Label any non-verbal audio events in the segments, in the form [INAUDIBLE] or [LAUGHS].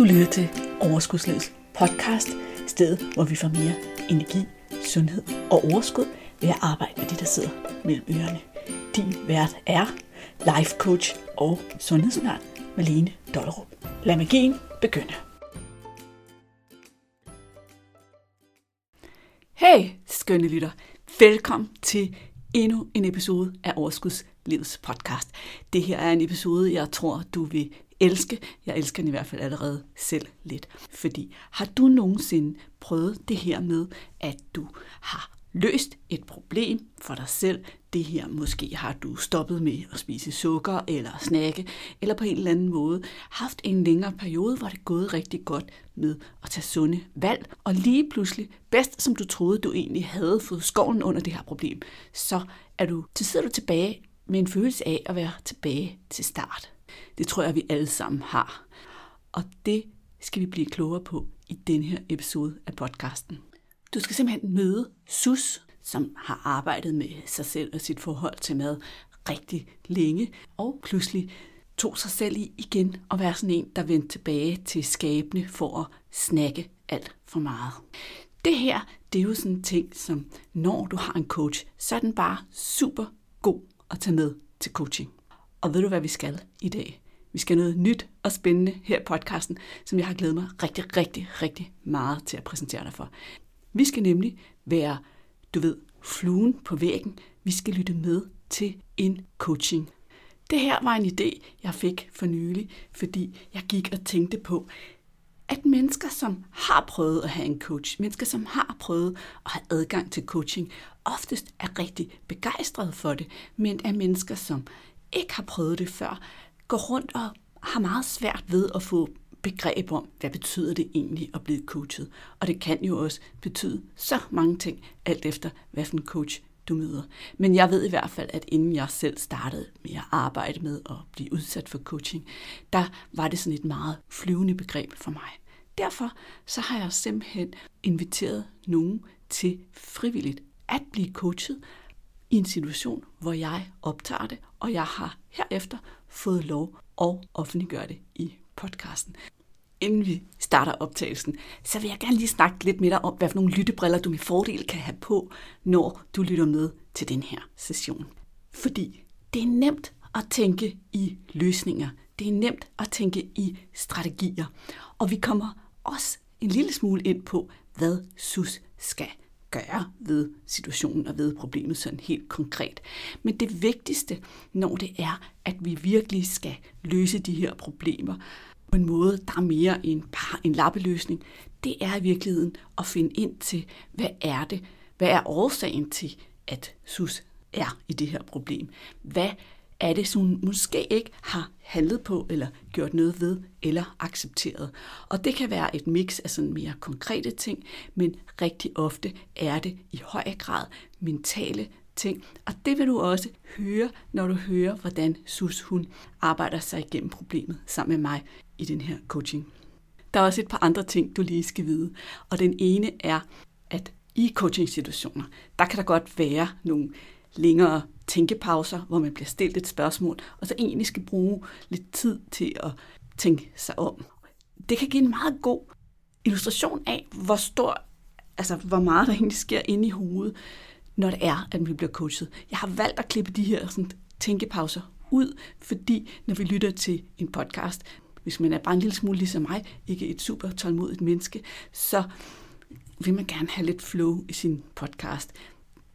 Du lytter til Overskudslivets podcast, stedet hvor vi får mere energi, sundhed og overskud ved at arbejde med det, der sidder mellem ørerne. Din vært er life coach og sundhedsundern Malene Dollerup. Lad magien begynde. Hey, skønne lytter. Velkommen til endnu en episode af Overskudslivets podcast. Det her er en episode, jeg tror, du vil elske. Jeg elsker den i hvert fald allerede selv lidt. Fordi har du nogensinde prøvet det her med, at du har løst et problem for dig selv. Det her måske har du stoppet med at spise sukker eller snakke, eller på en eller anden måde haft en længere periode, hvor det er gået rigtig godt med at tage sunde valg, og lige pludselig, bedst som du troede, du egentlig havde fået skoven under det her problem, så er du, så sidder du tilbage med en følelse af at være tilbage til start. Det tror jeg, vi alle sammen har. Og det skal vi blive klogere på i den her episode af podcasten. Du skal simpelthen møde Sus, som har arbejdet med sig selv og sit forhold til mad rigtig længe, og pludselig tog sig selv i igen og være sådan en, der vendte tilbage til skabene for at snakke alt for meget. Det her, det er jo sådan en ting, som når du har en coach, så er den bare super god at tage med til coaching. Og ved du, hvad vi skal i dag? Vi skal noget nyt og spændende her i podcasten, som jeg har glædet mig rigtig, rigtig, rigtig meget til at præsentere dig for. Vi skal nemlig være, du ved, fluen på væggen. Vi skal lytte med til en coaching. Det her var en idé, jeg fik for nylig, fordi jeg gik og tænkte på, at mennesker, som har prøvet at have en coach, mennesker, som har prøvet at have adgang til coaching, oftest er rigtig begejstrede for det, men er mennesker, som ikke har prøvet det før, går rundt og har meget svært ved at få begreb om, hvad betyder det egentlig at blive coachet. Og det kan jo også betyde så mange ting, alt efter hvad for en coach du møder. Men jeg ved i hvert fald, at inden jeg selv startede med at arbejde med at blive udsat for coaching, der var det sådan et meget flyvende begreb for mig. Derfor så har jeg simpelthen inviteret nogen til frivilligt at blive coachet i en situation, hvor jeg optager det, og jeg har herefter fået lov at offentliggøre det i podcasten. Inden vi starter optagelsen, så vil jeg gerne lige snakke lidt med dig om, hvad for nogle lyttebriller du med fordel kan have på, når du lytter med til den her session. Fordi det er nemt at tænke i løsninger. Det er nemt at tænke i strategier. Og vi kommer også en lille smule ind på, hvad SUS skal gøre ved situationen og ved problemet sådan helt konkret. Men det vigtigste, når det er, at vi virkelig skal løse de her problemer på en måde, der er mere end bare en lappeløsning, det er i virkeligheden at finde ind til, hvad er det, hvad er årsagen til, at SUS er i det her problem? Hvad er det, som hun måske ikke har handlet på, eller gjort noget ved, eller accepteret. Og det kan være et mix af sådan mere konkrete ting, men rigtig ofte er det i høj grad mentale ting. Og det vil du også høre, når du hører, hvordan Sus hun arbejder sig igennem problemet sammen med mig i den her coaching. Der er også et par andre ting, du lige skal vide. Og den ene er, at i coaching-situationer, der kan der godt være nogle længere tænkepauser, hvor man bliver stillet et spørgsmål, og så egentlig skal bruge lidt tid til at tænke sig om. Det kan give en meget god illustration af, hvor stor, altså hvor meget der egentlig sker inde i hovedet, når det er, at vi bliver coachet. Jeg har valgt at klippe de her sådan, tænkepauser ud, fordi når vi lytter til en podcast, hvis man er bare en lille smule ligesom mig, ikke et super tålmodigt menneske, så vil man gerne have lidt flow i sin podcast.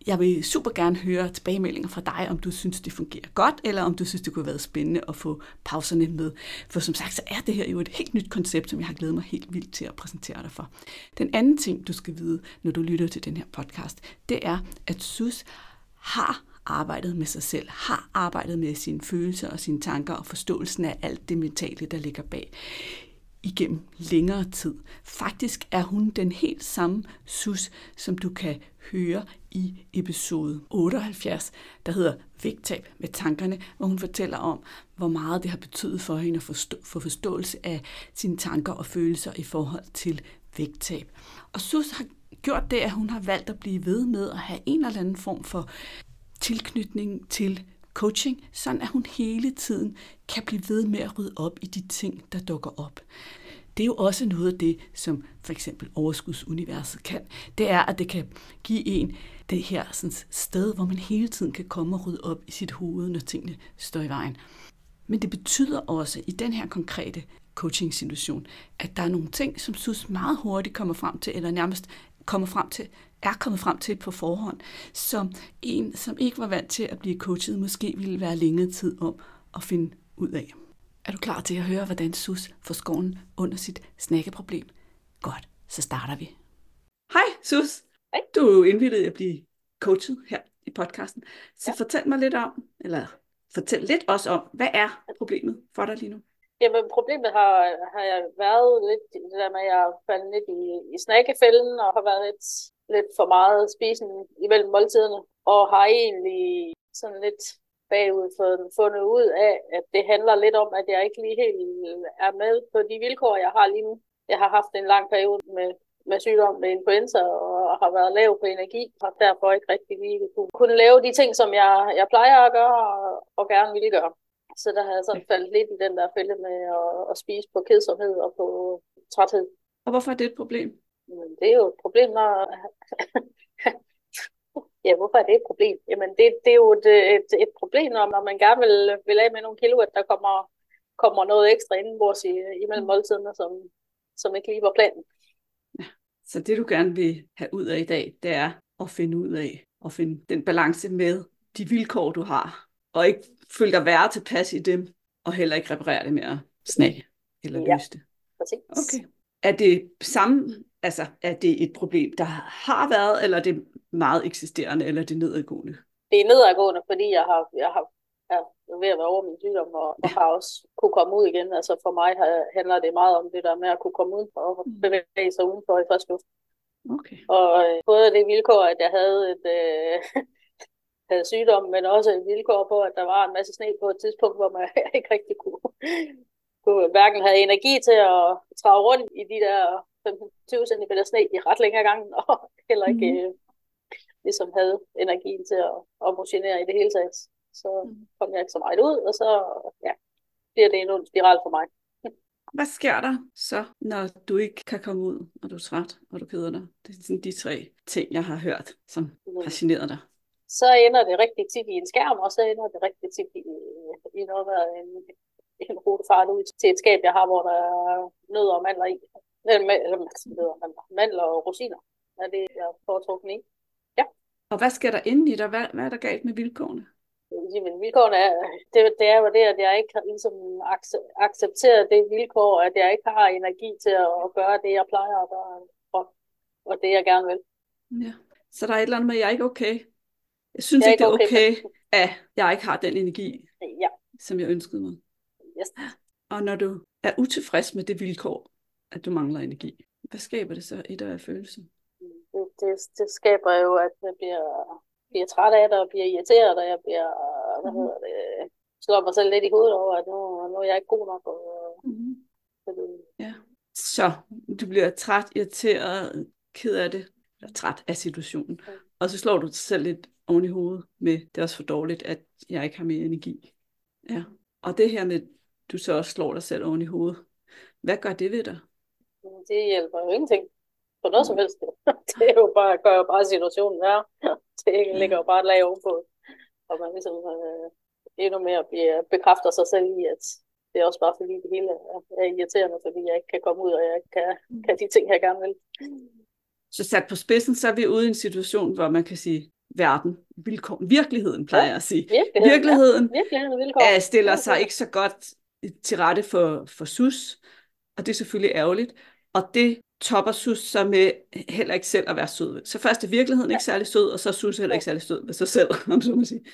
Jeg vil super gerne høre tilbagemeldinger fra dig, om du synes, det fungerer godt, eller om du synes, det kunne have været spændende at få pauserne med. For som sagt, så er det her jo et helt nyt koncept, som jeg har glædet mig helt vildt til at præsentere dig for. Den anden ting, du skal vide, når du lytter til den her podcast, det er, at SUS har arbejdet med sig selv, har arbejdet med sine følelser og sine tanker og forståelsen af alt det mentale, der ligger bag igennem længere tid. Faktisk er hun den helt samme sus, som du kan høre i episode 78, der hedder Vægttab med tankerne, hvor hun fortæller om, hvor meget det har betydet for hende at forstå, få forståelse af sine tanker og følelser i forhold til vægttab. Og Sus har gjort det, at hun har valgt at blive ved med at have en eller anden form for tilknytning til coaching, sådan at hun hele tiden kan blive ved med at rydde op i de ting, der dukker op. det er jo også noget af det, som for eksempel overskudsuniverset kan. Det er, at det kan give en det her sådan, sted, hvor man hele tiden kan komme og rydde op i sit hoved, når tingene står i vejen. Men det betyder også i den her konkrete coaching-situation, at der er nogle ting, som SUS meget hurtigt kommer frem til, eller nærmest kommer frem til, er kommet frem til på forhånd, som en, som ikke var vant til at blive coachet, måske ville være længere tid om at finde ud af. Er du klar til at høre, hvordan Sus får skoven under sit snakkeproblem? Godt, så starter vi. Hej Sus. Hej. Du er jo indvildet at blive coachet her i podcasten. Så ja. fortæl mig lidt om, eller fortæl lidt også om, hvad er problemet for dig lige nu? Jamen problemet har, har jeg været lidt det der med, at jeg er faldet lidt i, i snakkefælden og har været lidt, lidt for meget spisen imellem måltiderne. Og har egentlig sådan lidt bagud fundet ud af, at det handler lidt om, at jeg ikke lige helt er med på de vilkår, jeg har lige nu. Jeg har haft en lang periode med, med sygdom med influenza og har været lav på energi, og derfor ikke rigtig lige kunne, kunne lave de ting, som jeg, jeg plejer at gøre og, og gerne ville gøre. Så der har jeg sådan faldet lidt i den der fælde med at, at spise på kedsomhed og på træthed. Og hvorfor er det et problem? Men det er jo et problem, når... ja, hvorfor er det et problem? Jamen, det, det er jo et, et, et problem, når, når man gerne vil, vil af med nogle kilo, at der kommer, kommer noget ekstra indenbords i, imellem måltiderne, som, som ikke lige var planen. Ja. Så det, du gerne vil have ud af i dag, det er at finde ud af, at finde den balance med de vilkår, du har, og ikke føle dig værre tilpas i dem, og heller ikke reparere det med at snage eller Ja. løse det. Præcis. Okay. Er det samme, altså er det et problem, der har været, eller er det meget eksisterende, eller er det nedadgående? Det er nedadgående, fordi jeg har, jeg har er ved at være over min sygdom, og, og har også kunne komme ud igen. Altså for mig handler det meget om det der med at kunne komme ud og Mm. bevæge sig udenfor i frisk luft. Okay. Og øh, både det vilkår, at jeg havde et øh, [LAUGHS] havde sygdom, men også et vilkår på, at der var en masse sne på et tidspunkt, hvor man [LAUGHS] ikke rigtig kunne hverken have energi til at trage rundt i de der 15-20 cm sne i ret længere gangen, [LAUGHS] og heller ikke Mhm. øh, ligesom havde energien til at, at motionere i det hele taget. Så Mhm. kom jeg ikke så meget ud, og så ja, bliver det en spiral for mig. [LAUGHS] Hvad sker der så, når du ikke kan komme ud, og du er træt, og du keder dig? Det er sådan de tre ting, jeg har hørt, som har generet dig. så ender det rigtig tit i en skærm, og så ender det rigtig tit i, i noget af en, en rutefart ud til et skab, jeg har, hvor der er nødder og mandler i. Eller, ma- eller nødder og mandler, mandler og rosiner er det, jeg foretrukken i. Og hvad sker der inde i dig? Hvad, hvad er der galt med vilkårene? Men vilkårene er, det, det er jo det, at jeg ikke har ligesom acce- accepteret det vilkår, at jeg ikke har energi til at, gøre det, jeg plejer at gøre, og, og det, jeg gerne vil. Ja. Så der er et eller andet med, at jeg er ikke okay. Jeg synes Jeg ikke, det er ikke okay, at jeg ikke har den energi, Ja, som jeg ønskede mig. Yes. Og når du er utilfreds med det vilkår, at du mangler energi, hvad skaber det så i dig af følelse? det, det, det skaber jo, at jeg bliver, bliver træt af det, og bliver irriteret, og jeg bliver, hvad Mhm. hedder det, slår mig selv lidt i hovedet over, at nu, nu er jeg ikke god nok. Og, Mm-hmm. fordi, Ja. Så du bliver træt, irriteret, ked af det, eller træt af situationen. Mm. Og så slår du dig selv lidt oven i hovedet med, det er også for dårligt, at jeg ikke har mere energi. Ja. Og det her med, du så også slår dig selv oven i hovedet. Hvad gør det ved dig? det hjælper jo ingenting på noget som helst. [LAUGHS] det er jo bare, gør jo bare situationen værre. [LAUGHS] det ligger jo bare et lag ovenpå. Og man ligesom øh, endnu mere bliver, bekræfter sig selv i, at det er også bare fordi det hele er, er irriterende, fordi jeg ikke kan komme ud, og jeg ikke kan, kan de ting, jeg gerne vil. Så sat på spidsen, så er vi ude i en situation, hvor man kan sige, verden, vilkår, virkeligheden plejer jeg at sige. Virkeligheden, Virkeligheden ja, virkeligheden vilkår. stiller sig ikke så godt til rette for, for sus, og det er selvfølgelig ærgerligt. Og det topper sus så med heller ikke selv at være sød ved. Så først er virkeligheden ikke særlig sød, og så er sus heller ikke særlig sød ved sig selv, [LAUGHS] om så må sige.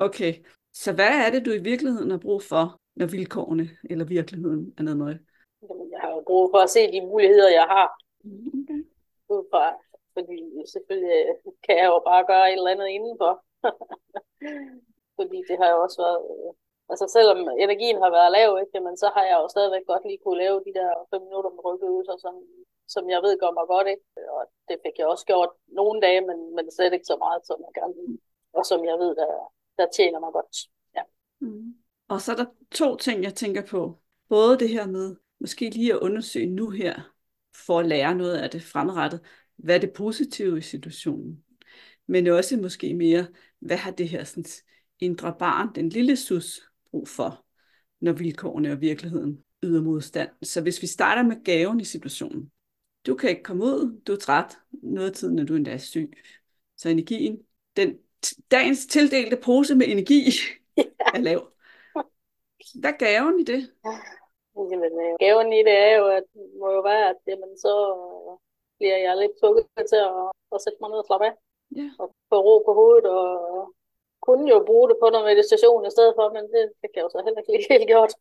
Okay, så hvad er det, du i virkeligheden har brug for, når vilkårene eller virkeligheden er noget? Jamen, Jeg har jo brug for at se de muligheder, jeg har Okay. ud fra, fordi selvfølgelig øh, kan jeg jo bare gøre et eller andet indenfor. [LAUGHS] fordi det har jo også været, øh, altså selvom energien har været lav, ikke, men så har jeg jo stadigvæk godt lige kunne lave de der 5 minutter med rygøvelser, som, som jeg ved gør mig godt, ikke? og det fik jeg også gjort nogle dage, men, men slet ikke så meget, som jeg gerne vil, og som jeg ved, der, der tjener mig godt. Ja. Mm. Og så er der to ting, jeg tænker på. Både det her med, måske lige at undersøge nu her, for at lære noget af det fremrettet. hvad er det positive i situationen, men også måske mere, hvad har det her sådan, indre barn, den lille sus, brug for, når vilkårene og virkeligheden yder modstand. Så hvis vi starter med gaven i situationen. Du kan ikke komme ud, du er træt, noget af tiden, når du endda er syg. Så energien, den dagens tildelte pose med energi [LAUGHS] er lav. Hvad er gaven i det? Jamen, øh, gaven i det er jo, at må jo være, at jamen, så bliver jeg lidt tukket til at, at sætte mig ned og slappe af. Ja. Og få ro på hovedet, og kunne jo bruge det på noget meditation i stedet for, men det, kan jeg jo så heller ikke lige helt gjort.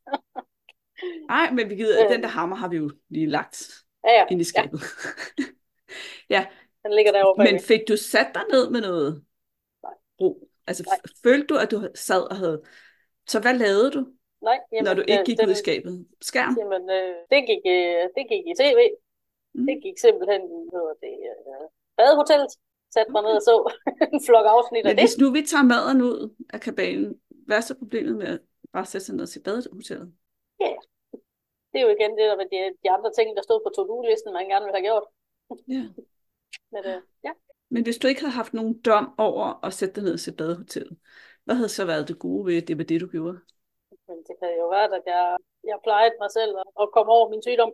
Nej, men vi gider, Øh. den der hammer har vi jo lige lagt Ja, ja, ind i skabet. [LAUGHS] Ja, den ligger derovre men fik du sat dig ned med noget Nej. ro? Altså Nej. følte du, at du sad og havde... Så hvad lavede du, Nej, jamen, når du ikke øh, gik den, ud i skabet? Skærm? Jamen, øh, det, gik, øh, det gik i tv. Mm. Det gik simpelthen hedder det, øh, badehotellet. Satte mig ned og så [LAUGHS] en flok afsnit af Men det. hvis nu vi tager maden ud af kabalen, hvad er så problemet med at bare sætte sig ned til badehotellet? Det er jo igen det der med de, de andre ting, der stod på to-do-listen, man gerne ville have gjort. Ja. [LAUGHS] Men, øh, ja. Men hvis du ikke havde haft nogen dom over at sætte dig ned til badehotellet, hvad havde så været det gode ved, at det var det, du gjorde? Men det kan jo være, at jeg, jeg plejede mig selv og, og kom over min sygdom.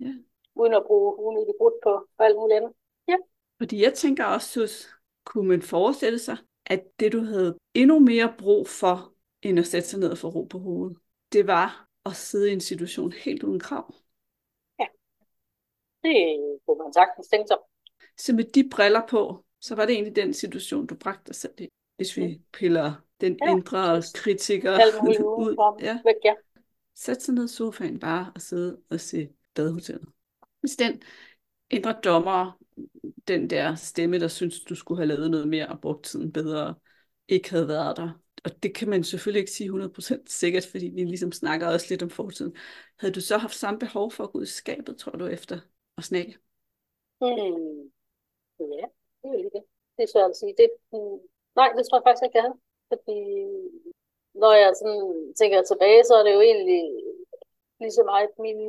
Ja. Uden at bruge unødig brudt på alt muligt andet. Fordi jeg tænker også, Sus, kunne man forestille sig, at det du havde endnu mere brug for, end at sætte sig ned og få ro på hovedet, det var at sidde i en situation helt uden krav. Det kunne man sagtens tænke sig. Så med de briller på, så var det egentlig den situation, du bragte dig selv i. Hvis vi piller den Ja, indre kritiker [LAUGHS] ud. Ja. Væk, ja. Sæt sig ned i sofaen bare og sidde og se badehotellet. Hvis den indre dommer, den der stemme, der synes, du skulle have lavet noget mere og brugt tiden bedre, ikke havde været der. Og det kan man selvfølgelig ikke sige 100% sikkert, fordi vi ligesom snakker også lidt om fortiden. Havde du så haft samme behov for at gå ud i skabet, tror du, efter at snakke? Hmm. Ja, det er det. Det er svært at sige. Det. Hmm. Nej, det tror jeg faktisk ikke, jeg havde. Fordi når jeg sådan tænker tilbage, så er det jo egentlig lige så meget mine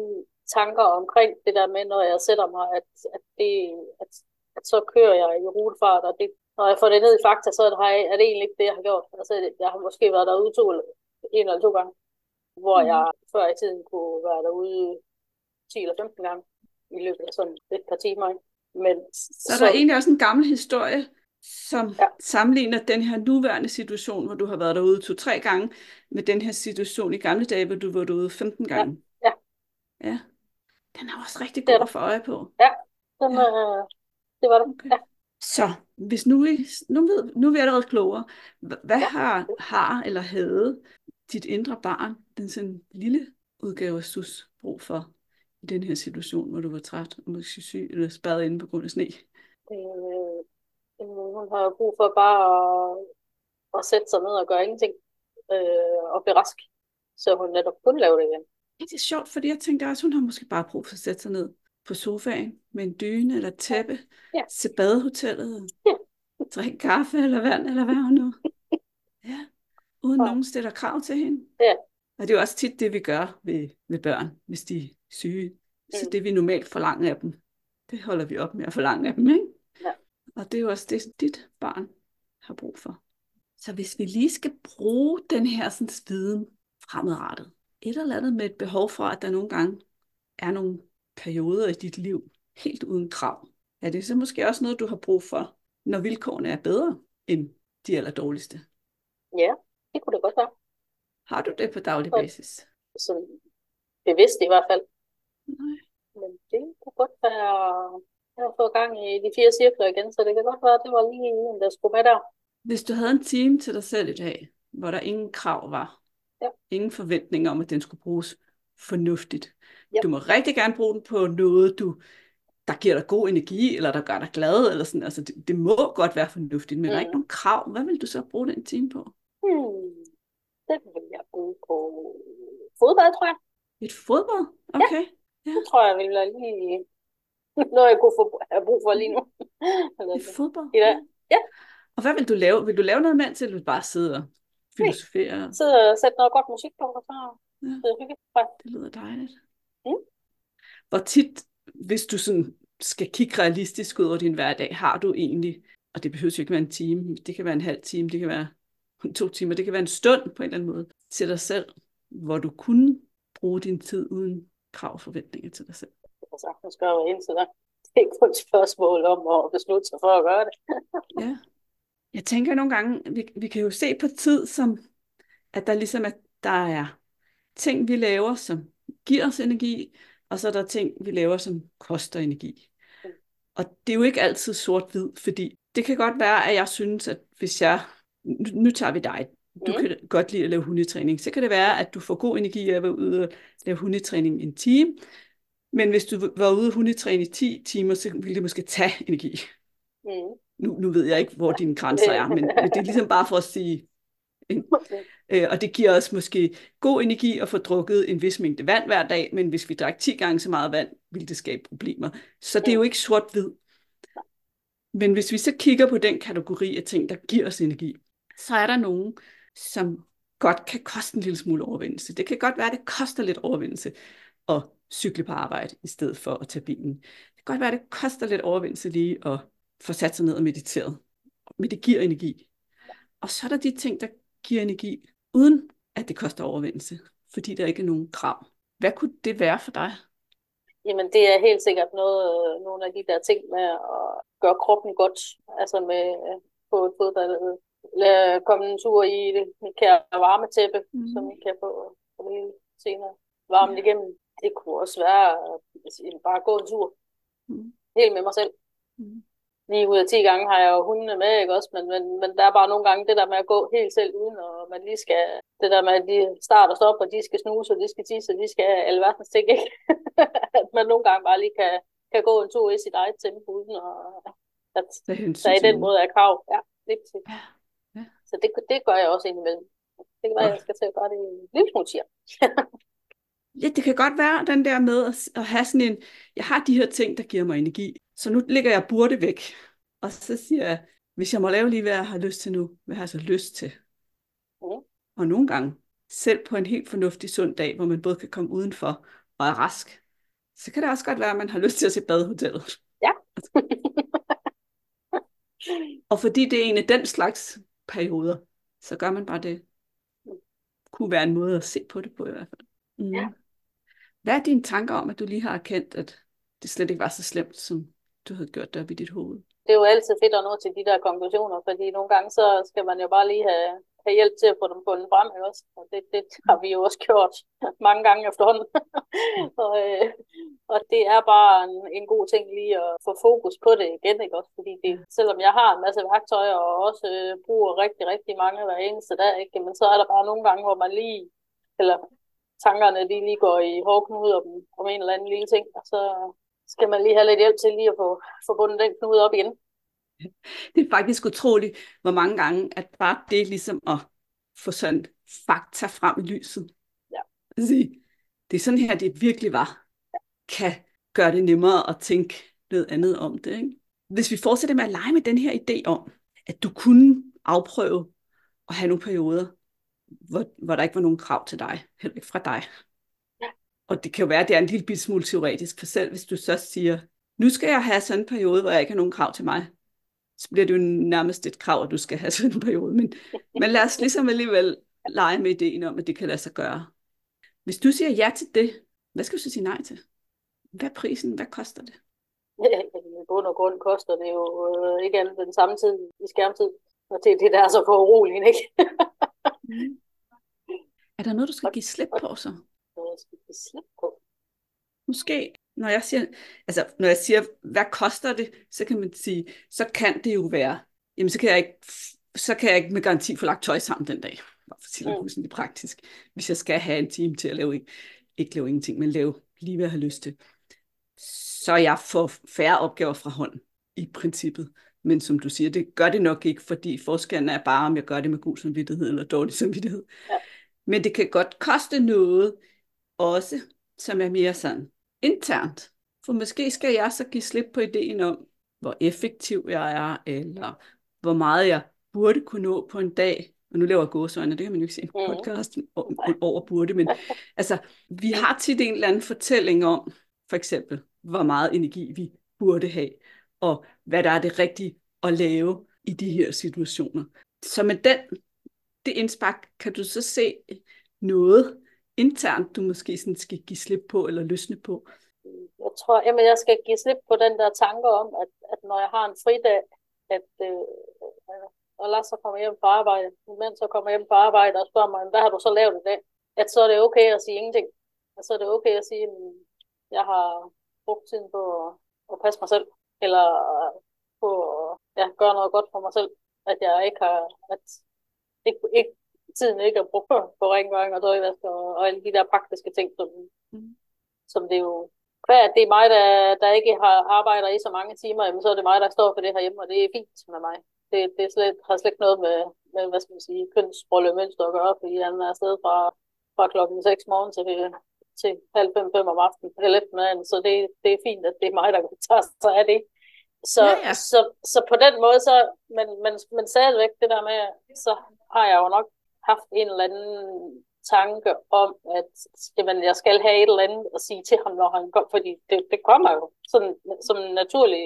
tanker omkring det der med, når jeg sætter mig, at, at, det, at, så kører jeg i rutefart, og det, når jeg får det ned i fakta, så er det, er det egentlig ikke det, jeg har gjort. Altså, jeg har måske været derude to, en eller to gange, hvor Mhm. jeg før i tiden kunne være derude 10 eller 15 gange i løbet af sådan et par timer. Men Så er der egentlig også en gammel historie, som Ja. sammenligner den her nuværende situation, hvor du har været derude to-tre gange, med den her situation i gamle dage, hvor du var derude 15 gange. ja. Ja. Den er også rigtig er god at få øje på. den, Ja. øh, det var det. Okay. Ja. Så hvis nu, I, nu, ved, nu er vi allerede klogere. Hva- Hvad Ja. har, har eller havde dit indre barn, den sådan lille udgave af sus, brug for i den her situation, hvor du var træt og måske syg eller spærret inde på grund af sne? Øh, øh, hun har brug for bare at, at sætte sig ned og gøre ingenting øh, og blive rask. Så hun netop kun lave det igen. Ja, det er sjovt, fordi jeg tænkte også, hun har måske bare brug for at sætte sig ned på sofaen med en dyne eller et tæppe, Ja. se badehotellet, Ja. drikke kaffe eller vand, eller hvad hun nu. [LAUGHS] Ja, uden Ja. nogen stiller krav til hende. Ja. Og det er jo også tit det, vi gør ved, ved børn, hvis de er syge. Så Mm. det, vi normalt forlanger af dem, det holder vi op med at forlange af dem, ikke? Ja. Og det er jo også det, dit barn har brug for. Så hvis vi lige skal bruge den her sådan, viden fremadrettet, et eller andet med et behov for, at der nogle gange er nogle perioder i dit liv helt uden krav, er det så måske også noget, du har brug for, når vilkårene er bedre end de allerdårligste? Ja, det kunne det godt være. Har du det på daglig basis? Sådan bevidst i hvert fald. Nej. Men det kunne godt være... Jeg har fået gang i de fire cirkler igen, så det kan godt være, at det var lige en, der skulle med der. Hvis du havde en time til dig selv i dag, hvor der ingen krav var, Ja. ingen forventninger om, at den skulle bruges fornuftigt. Ja. Du må rigtig gerne bruge den på noget, du, der giver dig god energi, eller der gør dig glad, eller sådan. Altså, det, det må godt være fornuftigt, men der er ikke Mm. nogen krav. Hvad vil du så bruge den time på? Hmm. Den vil jeg bruge på fodbold, tror jeg. Et fodbold? Okay. Det tror jeg vil være lige [LAUGHS] noget, jeg kunne få have brug for lige nu. [LAUGHS] Et fodbold? I dag. Ja. Og hvad vil du lave? Vil du lave noget mand til, eller vil du bare sidde og filosofere? Sidde og sætte noget godt musik på, og så Ja. sidde og hygge. Ja. Det lyder dejligt. Mm. hvor tit, hvis du sådan skal kigge realistisk ud over din hverdag, har du egentlig, og det behøver jo ikke være en time, det kan være en halv time, det kan være to timer, det kan være en stund på en eller anden måde, til dig selv, hvor du kunne bruge din tid uden krav og forventninger til dig selv. Jeg kan sagtens gøre indtil da. Det er kun et spørgsmål om at beslutte sig for at gøre det. ja. Jeg tænker nogle gange, vi, vi kan jo se på tid som, at der ligesom er, der er ting, vi laver, som giver os energi, og så er der ting, vi laver, som koster energi. Og det er jo ikke altid sort-hvid, fordi det kan godt være, at jeg synes, at hvis jeg, nu, nu tager vi dig, du mm. kan godt lide at lave hundetræning, så kan det være, at du får god energi af at være ude og lave hundetræning en time, men hvis du var ude og hundetræne i 10 timer, så ville det måske tage energi. Mm. Nu, nu ved jeg ikke, hvor dine grænser er, men det er ligesom bare for at sige, Øh, og det giver os måske god energi at få drukket en vis mængde vand hver dag, men hvis vi drak 10 gange så meget vand, vil det skabe problemer. Så det er jo ikke sort-hvid. Men hvis vi så kigger på den kategori af ting, der giver os energi, så er der nogen, som godt kan koste en lille smule overvindelse. Det kan godt være, at det koster lidt overvindelse at cykle på arbejde, i stedet for at tage bilen. Det kan godt være, at det koster lidt overvindelse lige at få sat sig ned og mediteret. Men det giver energi. Og så er der de ting, der giver energi, uden at det koster overvindelse, fordi der ikke er nogen krav. Hvad kunne det være for dig? Jamen det er helt sikkert noget, nogle af de der ting med at gøre kroppen godt, altså med på et fodbold, lade komme en tur i det kære varmetæppe, mm. som vi kan få, få det senere varmen ja. igennem. Det kunne også være at bare gå en tur. Mm. Helt med mig selv. Mm. 9 ud af 10 gange har jeg jo hundene med, ikke også? Men, men, men der er bare nogle gange det der med at gå helt selv uden, og man lige skal, det der med, at de starter og stopper, og de skal snuse, og de skal tisse, og de skal alle verdens ting, ikke? [LAUGHS] at man nogle gange bare lige kan, kan gå en tur i sit eget tempo, uden og, at der i den måde er krav. Ja, det er ja. ja. Så det, det gør jeg også indimellem. Det kan være, at jeg skal til at gøre det lille smule [LAUGHS] Ja, det kan godt være den der med at have sådan en, jeg har de her ting, der giver mig energi, så nu ligger jeg burde væk. Og så siger jeg, hvis jeg må lave lige, hvad jeg har lyst til nu, hvad har jeg så lyst til? Mm. Og nogle gange, selv på en helt fornuftig sund dag, hvor man både kan komme udenfor og er rask, så kan det også godt være, at man har lyst til at se badehotellet. Ja. [LAUGHS] og fordi det er en af den slags perioder, så gør man bare det. Mm. Kunne være en måde at se på det på i hvert fald. Mm. Ja. Hvad er dine tanker om, at du lige har erkendt, at det slet ikke var så slemt, som du havde gjort det op i dit hoved? Det er jo altid fedt at nå til de der konklusioner, fordi nogle gange så skal man jo bare lige have, have hjælp til at få dem fundet frem også. Og det, det har vi jo også gjort [LAUGHS] mange gange efterhånden. [LAUGHS] og, øh, og det er bare en, en god ting lige at få fokus på det igen, ikke også? Fordi det, selvom jeg har en masse værktøjer og også øh, bruger rigtig, rigtig mange hver eneste dag, ikke? Men så er der bare nogle gange, hvor man lige, eller tankerne de lige går i hårdknude om, om en eller anden lille ting, og så skal man lige have lidt hjælp til lige at få, få bundet den knude op igen. [LAUGHS] Det er faktisk utroligt, hvor mange gange, at bare det ligesom at få sådan fakta frem i lyset. Ja. Altså, det er sådan her, det virkelig var. Ja. Kan gøre det nemmere at tænke noget andet om det. Ikke? Hvis vi fortsætter med at lege med den her idé om, at du kunne afprøve at have nogle perioder, hvor, hvor der ikke var nogen krav til dig, heller ikke fra dig. Ja. Og det kan jo være, at det er en lille smule teoretisk, for selv hvis du så siger, nu skal jeg have sådan en periode, hvor jeg ikke har nogen krav til mig, så bliver det jo nærmest et krav, at du skal have sådan en periode. Men, men lad os ligesom alligevel lege med ideen om, at det kan lade sig gøre. Hvis du siger ja til det, hvad skal du så sige nej til? Hvad er prisen? Hvad koster det? [LAUGHS] I bund og grund koster det jo øh, ikke andet den samme tid i skærmtid. Og det er det, der er så for uroligt, ikke? [LAUGHS] Mm. Er der noget, du skal give slip på så? Noget, jeg skal give slip på? Måske, når jeg siger, altså, når jeg siger, hvad koster det, så kan man sige, så kan det jo være, jamen så kan jeg ikke, så kan jeg ikke med garanti få lagt tøj sammen den dag. For at sige det mm. praktisk. Hvis jeg skal have en time til at lave, ikke lave ingenting, men lave lige hvad jeg har lyst til. Så jeg får færre opgaver fra hånden, i princippet. Men som du siger, det gør det nok ikke, fordi forskellen er bare, om jeg gør det med god samvittighed eller dårlig samvittighed. Ja. Men det kan godt koste noget også, som er mere sådan internt. For måske skal jeg så give slip på ideen om, hvor effektiv jeg er, eller hvor meget jeg burde kunne nå på en dag. Og nu laver jeg gåsøjne, det kan man jo ikke se i mm. podcast over burde, men [LAUGHS] altså, vi har tit en eller anden fortælling om, for eksempel, hvor meget energi vi burde have, og hvad der er det rigtige at lave i de her situationer. Så med den, det indspark, kan du så se noget internt, du måske sådan skal give slip på eller løsne på? Jeg tror, jamen jeg skal give slip på den der tanke om, at, at når jeg har en fridag, at øh, og Lars så kommer hjem på arbejde, mens så kommer hjem på arbejde og spørger mig, hvad har du så lavet i dag? At så er det okay at sige ingenting. At så er det okay at sige, at jeg har brugt tiden på at, at passe mig selv, eller på at ja, gøre noget godt for mig selv. At jeg ikke har, at ikke, ikke, tiden ikke er brugt på rengøring og døjvask og, og alle de der praktiske ting, som, mm. som det jo hvad det er mig, der, der ikke har arbejder i så mange timer, jamen, så er det mig, der står for det herhjemme, og det er fint med mig det, det er slet, har slet ikke noget med, med hvad skal man sige, kønsrolle mønster at gøre, fordi han er afsted fra, fra klokken 6 morgen til, til halv fem, fem om aftenen, eller eftermiddagen, så det, det er fint, at det er mig, der tager sig af det. Så, ja, ja. så, så på den måde, så, men, men, men stadigvæk det der med, så har jeg jo nok haft en eller anden tanke om, at jamen, jeg skal have et eller andet at sige til ham, når han kommer, fordi det, det kommer jo sådan, som en naturlig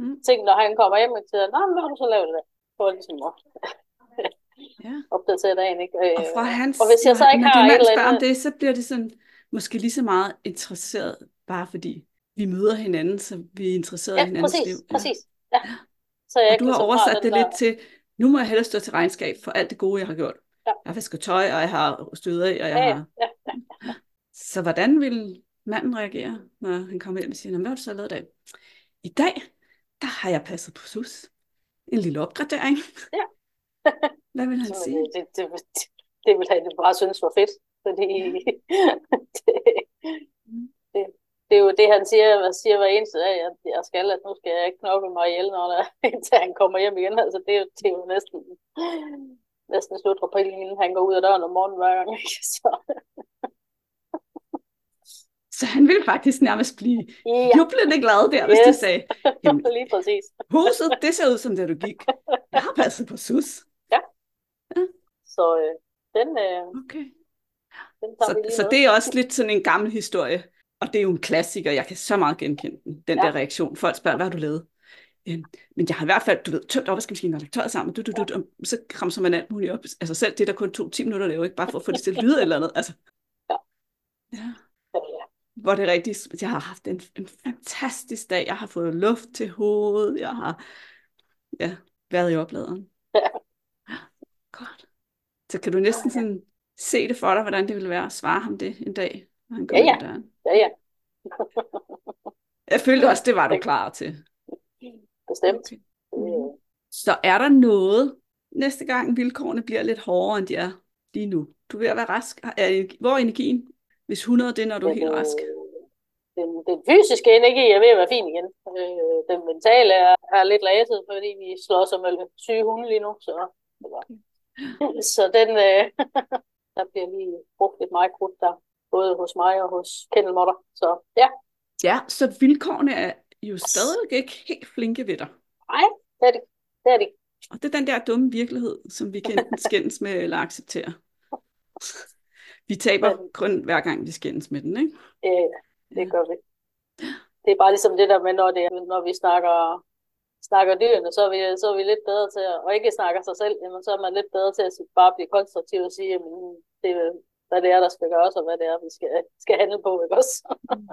mm. ting, når han kommer hjem og siger, nej, hvad har du så lavet det? For ligesom at ja. opdatere dagen, ikke? Og, fra øh, hans, og hvis jeg så ikke har et eller andet... om det, så bliver det sådan, måske lige så meget interesseret, bare fordi vi møder hinanden, så vi er interesseret ja, i hinandens præcis, liv. Ja, præcis. Ja. Så jeg og du har oversat det der... lidt til, nu må jeg hellere stå til regnskab for alt det gode, jeg har gjort. Ja. Jeg har vasket tøj, og jeg har stødet af, og jeg ja, har... Ja, ja, ja. Så hvordan vil manden reagere, når han kommer hjem og siger, hvad har du så lavet i dag? I dag, der har jeg passet på sus. En lille opgradering. Ja. Hvad vil [LAUGHS] han så, sige? Det, det, det, det vil han bare synes var fedt. Fordi [LAUGHS] det, det, det, er jo det, han siger, hvad siger hver eneste dag, at jeg skal, at nu skal jeg ikke knokke mig ihjel, når der, [LAUGHS] indtil han kommer hjem igen. Altså, det, er jo, det er jo næsten, næsten slut på inden han går ud af døren om morgenen hver gang. [LAUGHS] Ikke? Så, så han ville faktisk nærmest blive ja. jublende glad der, hvis yes. du sagde, Jamen, Lige præcis. huset, det ser ud som det, du gik. Jeg har passet på sus. Ja. ja. Så øh, den, øh, okay. Så, så det er også lidt sådan en gammel historie, og det er jo en klassiker, jeg kan så meget genkende den, den ja. der reaktion. Folk spørger, hvad har du lavet? Øhm, men jeg har i hvert fald, du ved, tømt opvaskemaskinen og lagt tøjet sammen, du, du, du, du, så kramser man alt muligt op. Altså selv det, der kun tog 10 minutter at lave, ikke bare for at få det til at [LAUGHS] lyde eller andet. Altså. Ja. ja hvor det er rigtigt, jeg har haft en, en fantastisk dag, jeg har fået luft til hovedet, jeg har ja, været i opladeren. Ja. Godt. Så kan du næsten sådan se det for dig, hvordan det ville være at svare ham det en dag, når han går ja, ja. døren. Ja, ja. jeg følte også, det var du klar til. Bestemt. Okay. Mm. Så er der noget, næste gang vilkårene bliver lidt hårdere, end de er lige nu? Du vil være rask. Hvor er energien? Hvis 100, det er, når du er helt rask. Den, den fysiske energi er ved at være fin igen. Øh, den mentale er, er lidt laset, fordi vi slår sig med syge hunde lige nu. Så, [LAUGHS] så den, øh, der bliver lige brugt lidt meget krudt der, både hos mig og hos Kendelmotter. Så ja. Ja, så vilkårene er jo stadig ikke helt flinke ved dig. Nej, det er det. det, er det. Og det er den der dumme virkelighed, som vi kan [LAUGHS] skændes med eller acceptere. Vi taber Men, kun hver gang, vi skændes med den, ikke? Ja, det gør vi. Det er bare ligesom det der med, når, det, når vi snakker, snakker dyrene, så er, vi, så er vi lidt bedre til at, og ikke snakker sig selv, jamen, så er man lidt bedre til at bare blive konstruktiv og sige, jamen, det er, hvad det er, der skal gøres, og hvad det er, vi skal, skal handle på, ikke også?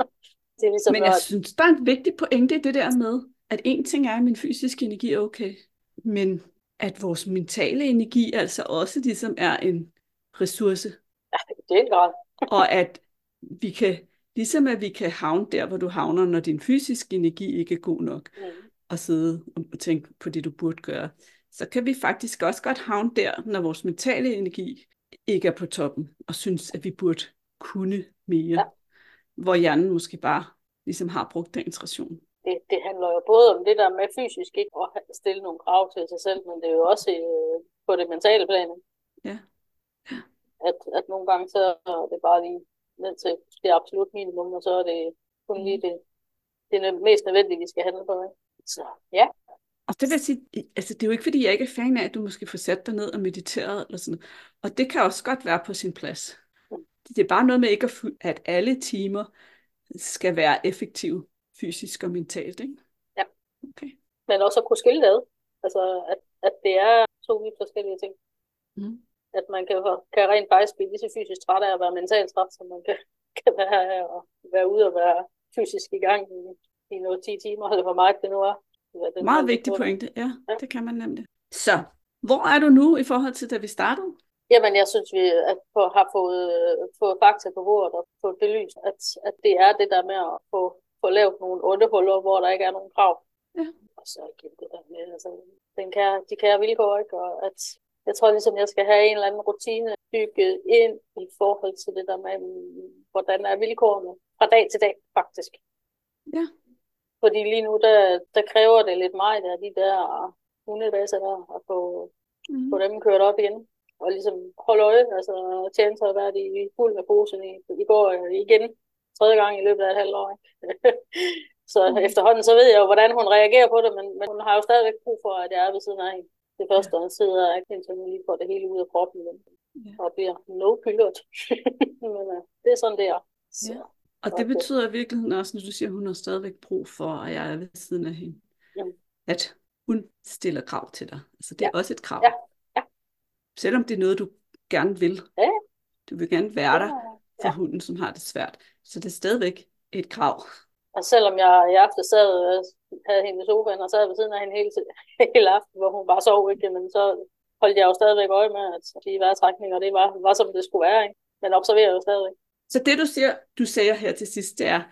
[LAUGHS] det er ligesom, Men jeg når... synes, der er en vigtig pointe i det der med, at en ting er, at min fysiske energi er okay, men at vores mentale energi altså også ligesom er en ressource, den grad. [LAUGHS] og at vi kan, ligesom at vi kan havne der, hvor du havner, når din fysiske energi ikke er god nok, mm. Og sidde og tænke på det, du burde gøre, så kan vi faktisk også godt havne der, når vores mentale energi ikke er på toppen, og synes, at vi burde kunne mere, ja. hvor hjernen måske bare ligesom har brugt den ration. Det, det handler jo både om det der med fysisk ikke at stille nogle krav til sig selv, men det er jo også øh, på det mentale plan. Ja at, at nogle gange så er det bare lige ned til det absolut minimum, og så er det kun lige det, det er mest nødvendige, vi skal handle på. Ikke? Så ja. Og det vil sige, altså det er jo ikke fordi, jeg ikke er fan af, at du måske får sat dig ned og mediteret eller sådan Og det kan også godt være på sin plads. Mm. Det er bare noget med ikke at, at alle timer skal være effektiv fysisk og mentalt, ikke? Ja. Okay. Men også at kunne skille det. Altså, at, at det er to vidt forskellige ting. Mm. At man kan, kan rent faktisk blive lige så fysisk træt af at være mentalt træt, som man kan, kan være af at være ude og være fysisk i gang i, i noget 10 timer, eller hvor meget det nu er. Hvad den Meget vigtig pointe, ja, Ja. det kan man nemlig. Så, hvor er du nu i forhold til, da vi startede? Jamen, jeg synes, vi at har fået, øh, fået fakta på bordet og fået belyst, at, at det er det der med at få, få lavet nogle ondehuller, hvor der ikke er nogen krav. Ja. Og så igen det der med, altså, den kære, de kære vilkår, ikke? Og at jeg tror ligesom, jeg skal have en eller anden rutine bygget ind i forhold til det der med, mm, hvordan er vilkårene fra dag til dag, faktisk. Ja. Fordi lige nu, der, der kræver det lidt meget af de der hundebaser der, at få, Mm. få dem kørt op igen. Og ligesom holde øje, altså tjene sig at være i fuld af posen i, i går øh, igen, tredje gang i løbet af et halvt år. [LAUGHS] Så Mhm. efterhånden, så ved jeg jo, hvordan hun reagerer på det, men, men hun har jo stadigvæk brug for, at jeg er ved siden af hende. Det første, hun sidder, ikke, indtil hun lige får det hele ud af kroppen igen, Ja. og bliver no pilot. [LAUGHS] men uh, det er sådan, det er. Så, Ja. Og det betyder i virkeligheden også, når du siger, at hun har stadigvæk brug for, at jeg er ved siden af hende, Mm. at hun stiller krav til dig. Altså det er også et krav. Ja. Ja. Selvom det er noget, du gerne vil. Ja. Du vil gerne være der for Ja. hunden, som har det svært. Så det er stadigvæk et krav. Og selvom jeg i aften sad, havde hende i sofaen og sad ved siden af hende hele, [LAUGHS] hele aften, hvor hun bare sov, ikke? men så holdt jeg jo stadigvæk øje med, at de vejrtrækninger, det var, var som det skulle være. Ikke? Men observerer jo stadigvæk. Så det, du siger, du siger her til sidst, det er,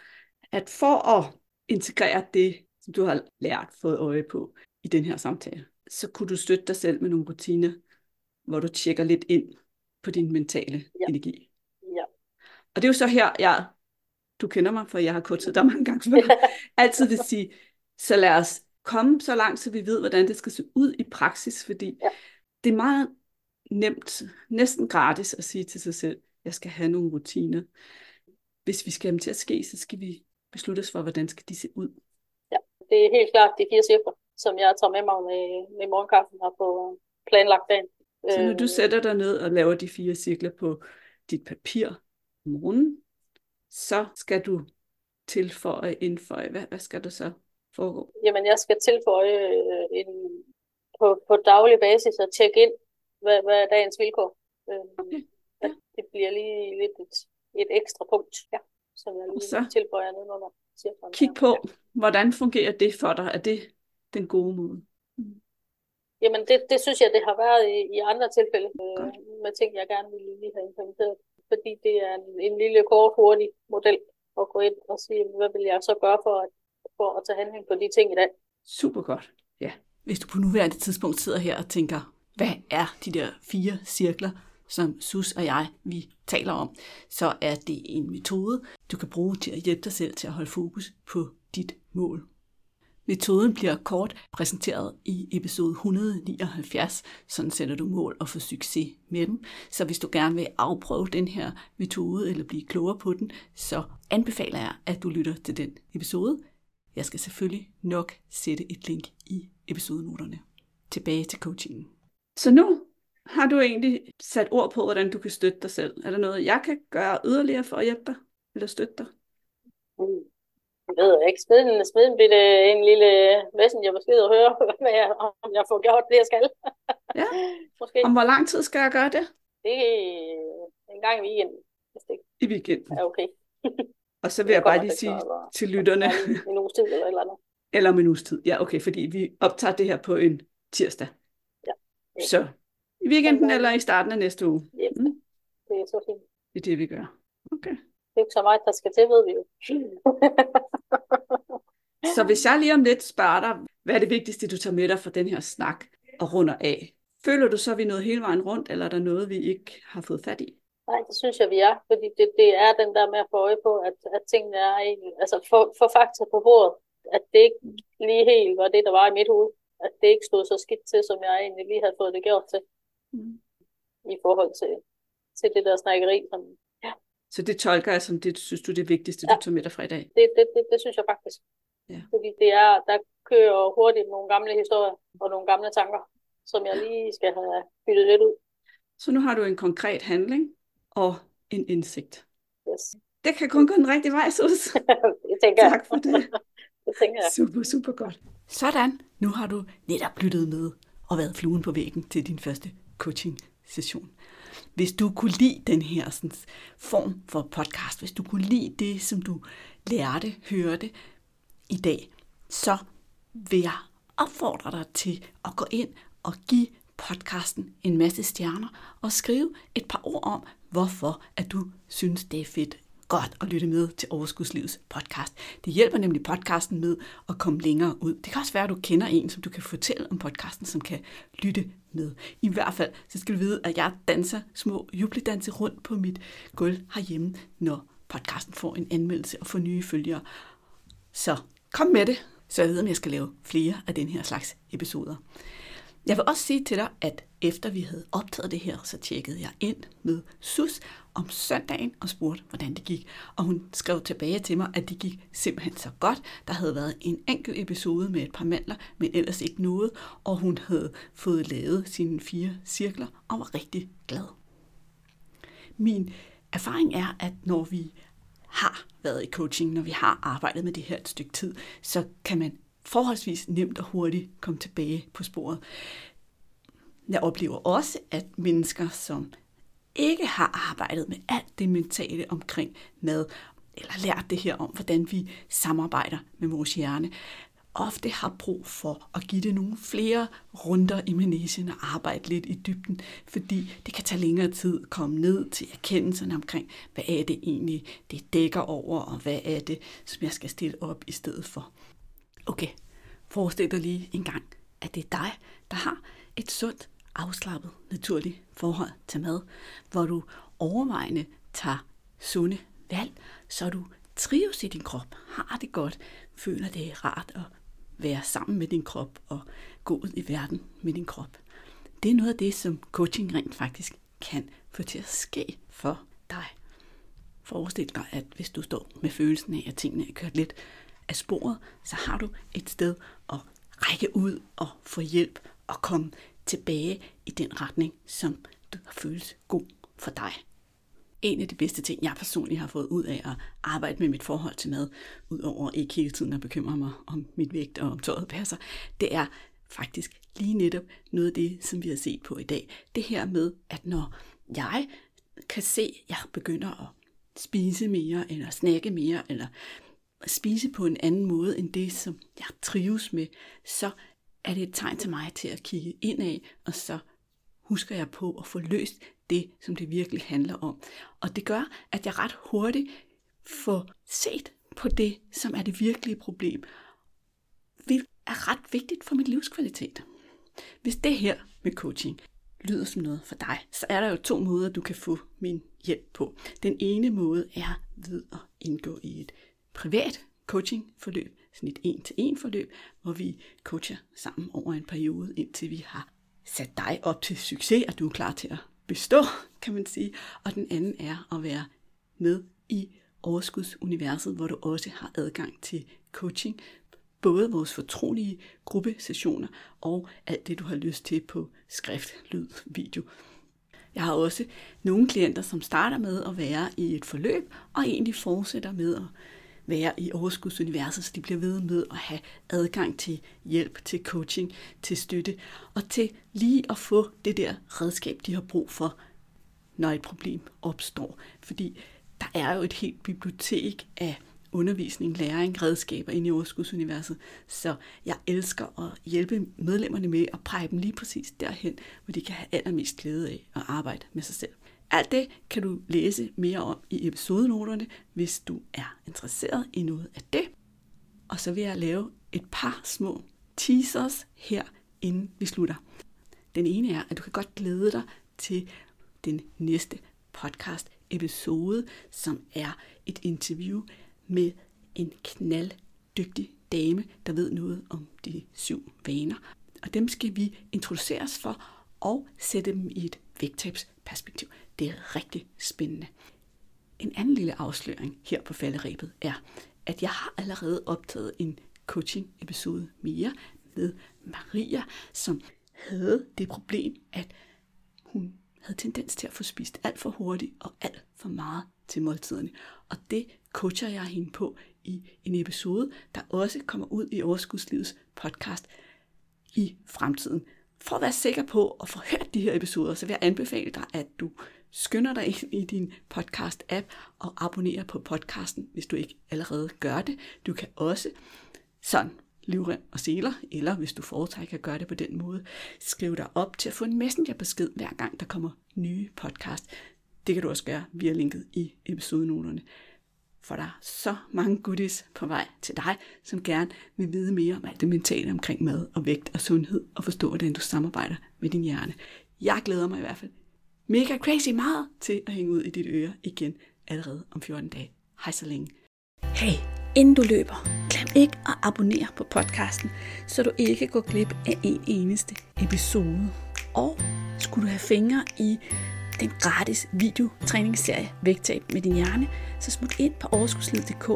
at for at integrere det, som du har lært, fået øje på i den her samtale, så kunne du støtte dig selv med nogle rutiner, hvor du tjekker lidt ind på din mentale Ja. energi. Ja. Og det er jo så her, jeg, du kender mig, for jeg har coachet dig mange gange før, [LAUGHS] altid vil sige, så lad os komme så langt, så vi ved, hvordan det skal se ud i praksis, fordi Ja. det er meget nemt, næsten gratis at sige til sig selv, jeg skal have nogle rutiner. Hvis vi skal have dem til at ske, så skal vi beslutte os for, hvordan skal de se ud. Det er helt klart de fire cifre, som jeg tager med mig med, med morgenkaffen og på planlagt dagen. Så når du Øh, sætter dig ned og laver de fire cirkler på dit papir om morgenen, så skal du tilføje, indføje. Hvad, hvad skal der så foregå? Jamen, jeg skal tilføje øh, en, på, på daglig basis og tjekke ind, hvad, hvad er dagens vilkår. Øh, Okay, at bliver lige lidt et, et ekstra punkt, ja, som jeg lige så tilføjer nedenunder. cifrene Kig her. på, hvordan fungerer det for dig? Er det den gode måde? Jamen, det, det synes jeg, det har været i, i andre tilfælde øh, med ting, jeg gerne ville lige have implementeret. Fordi det er en, en lille, kort, hurtig model at gå ind og sige, hvad vil jeg så gøre for at, for at tage handling på de ting i dag. Super godt. Ja. Hvis du på nuværende tidspunkt sidder her og tænker, hvad er de der fire cirkler, som Sus og jeg, vi taler om, så er det en metode, du kan bruge til at hjælpe dig selv til at holde fokus på dit mål. Metoden bliver kort præsenteret i episode 179, sådan sætter du mål og får succes med dem. Så hvis du gerne vil afprøve den her metode eller blive klogere på den, så anbefaler jeg, at du lytter til den episode. Jeg skal selvfølgelig nok sætte et link i episodenoterne. Tilbage til coachingen. Så nu har du egentlig sat ord på, hvordan du kan støtte dig selv. Er der noget, jeg kan gøre yderligere for at hjælpe dig? Eller støtte dig? Mm. Jeg ved ikke. Smid en, smid en, bitte, en lille messengerbesked og høre, [LAUGHS] hvad jeg, om jeg får gjort det, jeg skal. Ja. [LAUGHS] Måske. Om hvor lang tid skal jeg gøre det? Det er en gang i weekenden, hvis det ikke I weekenden. er okay. [LAUGHS] Og så vil jeg bare lige sige til lytterne, En, uges tid eller et eller andet. eller om en uges tid. Ja, okay, fordi vi optager det her på en tirsdag. Ja. Så i weekenden eller i starten af næste uge. Yes. Mm. Det er så fint. Det er det, vi gør. Okay. Det er ikke så meget, der skal til, ved vi jo. [LAUGHS] Så hvis jeg lige om lidt spørger dig, hvad er det vigtigste, du tager med dig fra den her snak og runder af? Føler du så, at vi nået hele vejen rundt, eller er der noget, vi ikke har fået fat i? Nej, det synes jeg, vi er. Fordi det, det er den der med at få øje på, at, at tingene er egentlig, altså få, få fakta på bordet. At det ikke lige helt var det, der var i mit hoved. At det ikke stod så skidt til, som jeg egentlig lige havde fået det gjort til. Mm. I forhold til, til det der snakkeri. Som, Så det tolker jeg som det, synes du, det vigtigste, Ja. du tager med dig fra i dag? det, det, det, det synes jeg faktisk. Ja. Fordi det er, der kører hurtigt nogle gamle historier og nogle gamle tanker, som jeg lige skal have byttet lidt ud. Så nu har du en konkret handling og en indsigt. Yes. det kan kun gå den rigtige vej, Sus. [LAUGHS] det tænker jeg. Tak for det. [LAUGHS] det tænker jeg. Super, super godt. Sådan, nu har du netop lyttet med og været fluen på væggen til din første coaching-session. Hvis du kunne lide den her sådan, form for podcast, hvis du kunne lide det, som du lærte, hørte i dag, så vil jeg opfordre dig til at gå ind og give podcasten en masse stjerner og skrive et par ord om, hvorfor at du synes, det er fedt godt at lytte med til Overskudslivets podcast. Det hjælper nemlig podcasten med at komme længere ud. Det kan også være, at du kender en, som du kan fortælle om podcasten, som kan lytte med. I hvert fald, så skal du vide, at jeg danser små jubledanse rundt på mit gulv herhjemme, når podcasten får en anmeldelse og får nye følgere. Så kom med det, så jeg ved, om jeg skal lave flere af den her slags episoder. Jeg vil også sige til dig, at efter vi havde optaget det her, så tjekkede jeg ind med Sus om søndagen og spurgte, hvordan det gik. Og hun skrev tilbage til mig, at det gik simpelthen så godt. Der havde været en enkelt episode med et par mandler, men ellers ikke noget, og hun havde fået lavet sine fire cirkler og var rigtig glad. Min erfaring er, at når vi har været i coaching, når vi har arbejdet med det her et stykke tid, så kan man forholdsvis nemt og hurtigt komme tilbage på sporet. Jeg oplever også, at mennesker, som ikke har arbejdet med alt det mentale omkring mad, eller lært det her om, hvordan vi samarbejder med vores hjerne, ofte har brug for at give det nogle flere runder i manesien og arbejde lidt i dybden, fordi det kan tage længere tid at komme ned til erkendelsen omkring, hvad er det egentlig, det dækker over, og hvad er det, som jeg skal stille op i stedet for. Okay, forestil dig lige en gang, at det er dig, der har et sundt, afslappet, naturligt forhold til mad, hvor du overvejende tager sunde valg, så du trives i din krop, har det godt, føler det er rart at være sammen med din krop og gå ud i verden med din krop. Det er noget af det, som coaching rent faktisk kan få til at ske for dig. Forestil dig, at hvis du står med følelsen af, at tingene er kørt lidt af sporet, så har du et sted at række ud og få hjælp og komme tilbage i den retning, som du har føles god for dig. En af de bedste ting, jeg personligt har fået ud af at arbejde med mit forhold til mad, udover ikke hele tiden at bekymre mig om mit vægt og om tøjet passer, det er faktisk lige netop noget af det, som vi har set på i dag. Det her med, at når jeg kan se, at jeg begynder at spise mere, eller snakke mere, eller spise på en anden måde end det, som jeg trives med, så er det et tegn til mig til at kigge indad, og så husker jeg på at få løst det, som det virkelig handler om. Og det gør, at jeg ret hurtigt får set på det, som er det virkelige problem, hvilket er ret vigtigt for mit livskvalitet. Hvis det her med coaching lyder som noget for dig, så er der jo to måder, du kan få min hjælp på. Den ene måde er ved at indgå i et privat coachingforløb, sådan et en-til-en forløb, hvor vi coacher sammen over en periode, indtil vi har sat dig op til succes, og du er klar til at bestå, [LAUGHS] kan man sige. Og den anden er at være med i overskudsuniverset, hvor du også har adgang til coaching, både vores fortrolige gruppesessioner og alt det, du har lyst til på skrift, lyd, video. Jeg har også nogle klienter, som starter med at være i et forløb, og egentlig fortsætter med at være i overskudsuniverset, så de bliver ved med at have adgang til hjælp, til coaching, til støtte, og til lige at få det der redskab, de har brug for, når et problem opstår. Fordi der er jo et helt bibliotek af undervisning, læring, redskaber inde i overskudsuniverset. Så jeg elsker at hjælpe medlemmerne med at pege dem lige præcis derhen, hvor de kan have allermest glæde af at arbejde med sig selv. Alt det kan du læse mere om i episodenoterne, hvis du er interesseret i noget af det. Og så vil jeg lave et par små teasers her, inden vi slutter. Den ene er, at du kan godt glæde dig til den næste podcast episode, som er et interview med en knalddygtig dame, der ved noget om de syv vaner. Og dem skal vi introduceres for og sætte dem i et vægttabsperspektiv. Det er rigtig spændende. En anden lille afsløring her på falderæbet er, at jeg har allerede optaget en coaching-episode mere med Maria, som havde det problem, at hun havde tendens til at få spist alt for hurtigt og alt for meget til måltiderne. Og det coacher jeg hende på i en episode, der også kommer ud i Overskudslivets podcast i fremtiden. For at være sikker på at få hørt de her episoder, så vil jeg anbefale dig, at du skynder dig ind i din podcast-app og abonnerer på podcasten, hvis du ikke allerede gør det. Du kan også sådan livrem og seler, eller hvis du foretrækker at gøre det på den måde, skriv dig op til at få en messengerbesked hver gang der kommer nye podcast. Det kan du også gøre via linket i episodenoterne. For der er så mange goodies på vej til dig, som gerne vil vide mere om alt det mentale omkring mad og vægt og sundhed, og forstå, hvordan du samarbejder med din hjerne. Jeg glæder mig i hvert fald mega crazy meget til at hænge ud i dit øre igen allerede om 14 dage. Hej så længe. Hey, inden du løber, glem ikke at abonnere på podcasten, så du ikke går glip af en eneste episode. Og skulle du have fingre i den gratis videotræningsserie Vægtab med din hjerne, så smut ind på overskudsliddk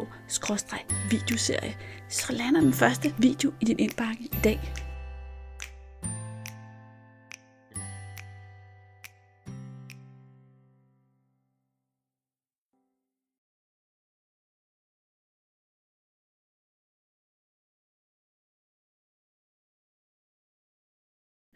videoserie så lander den første video i din indbakke i dag.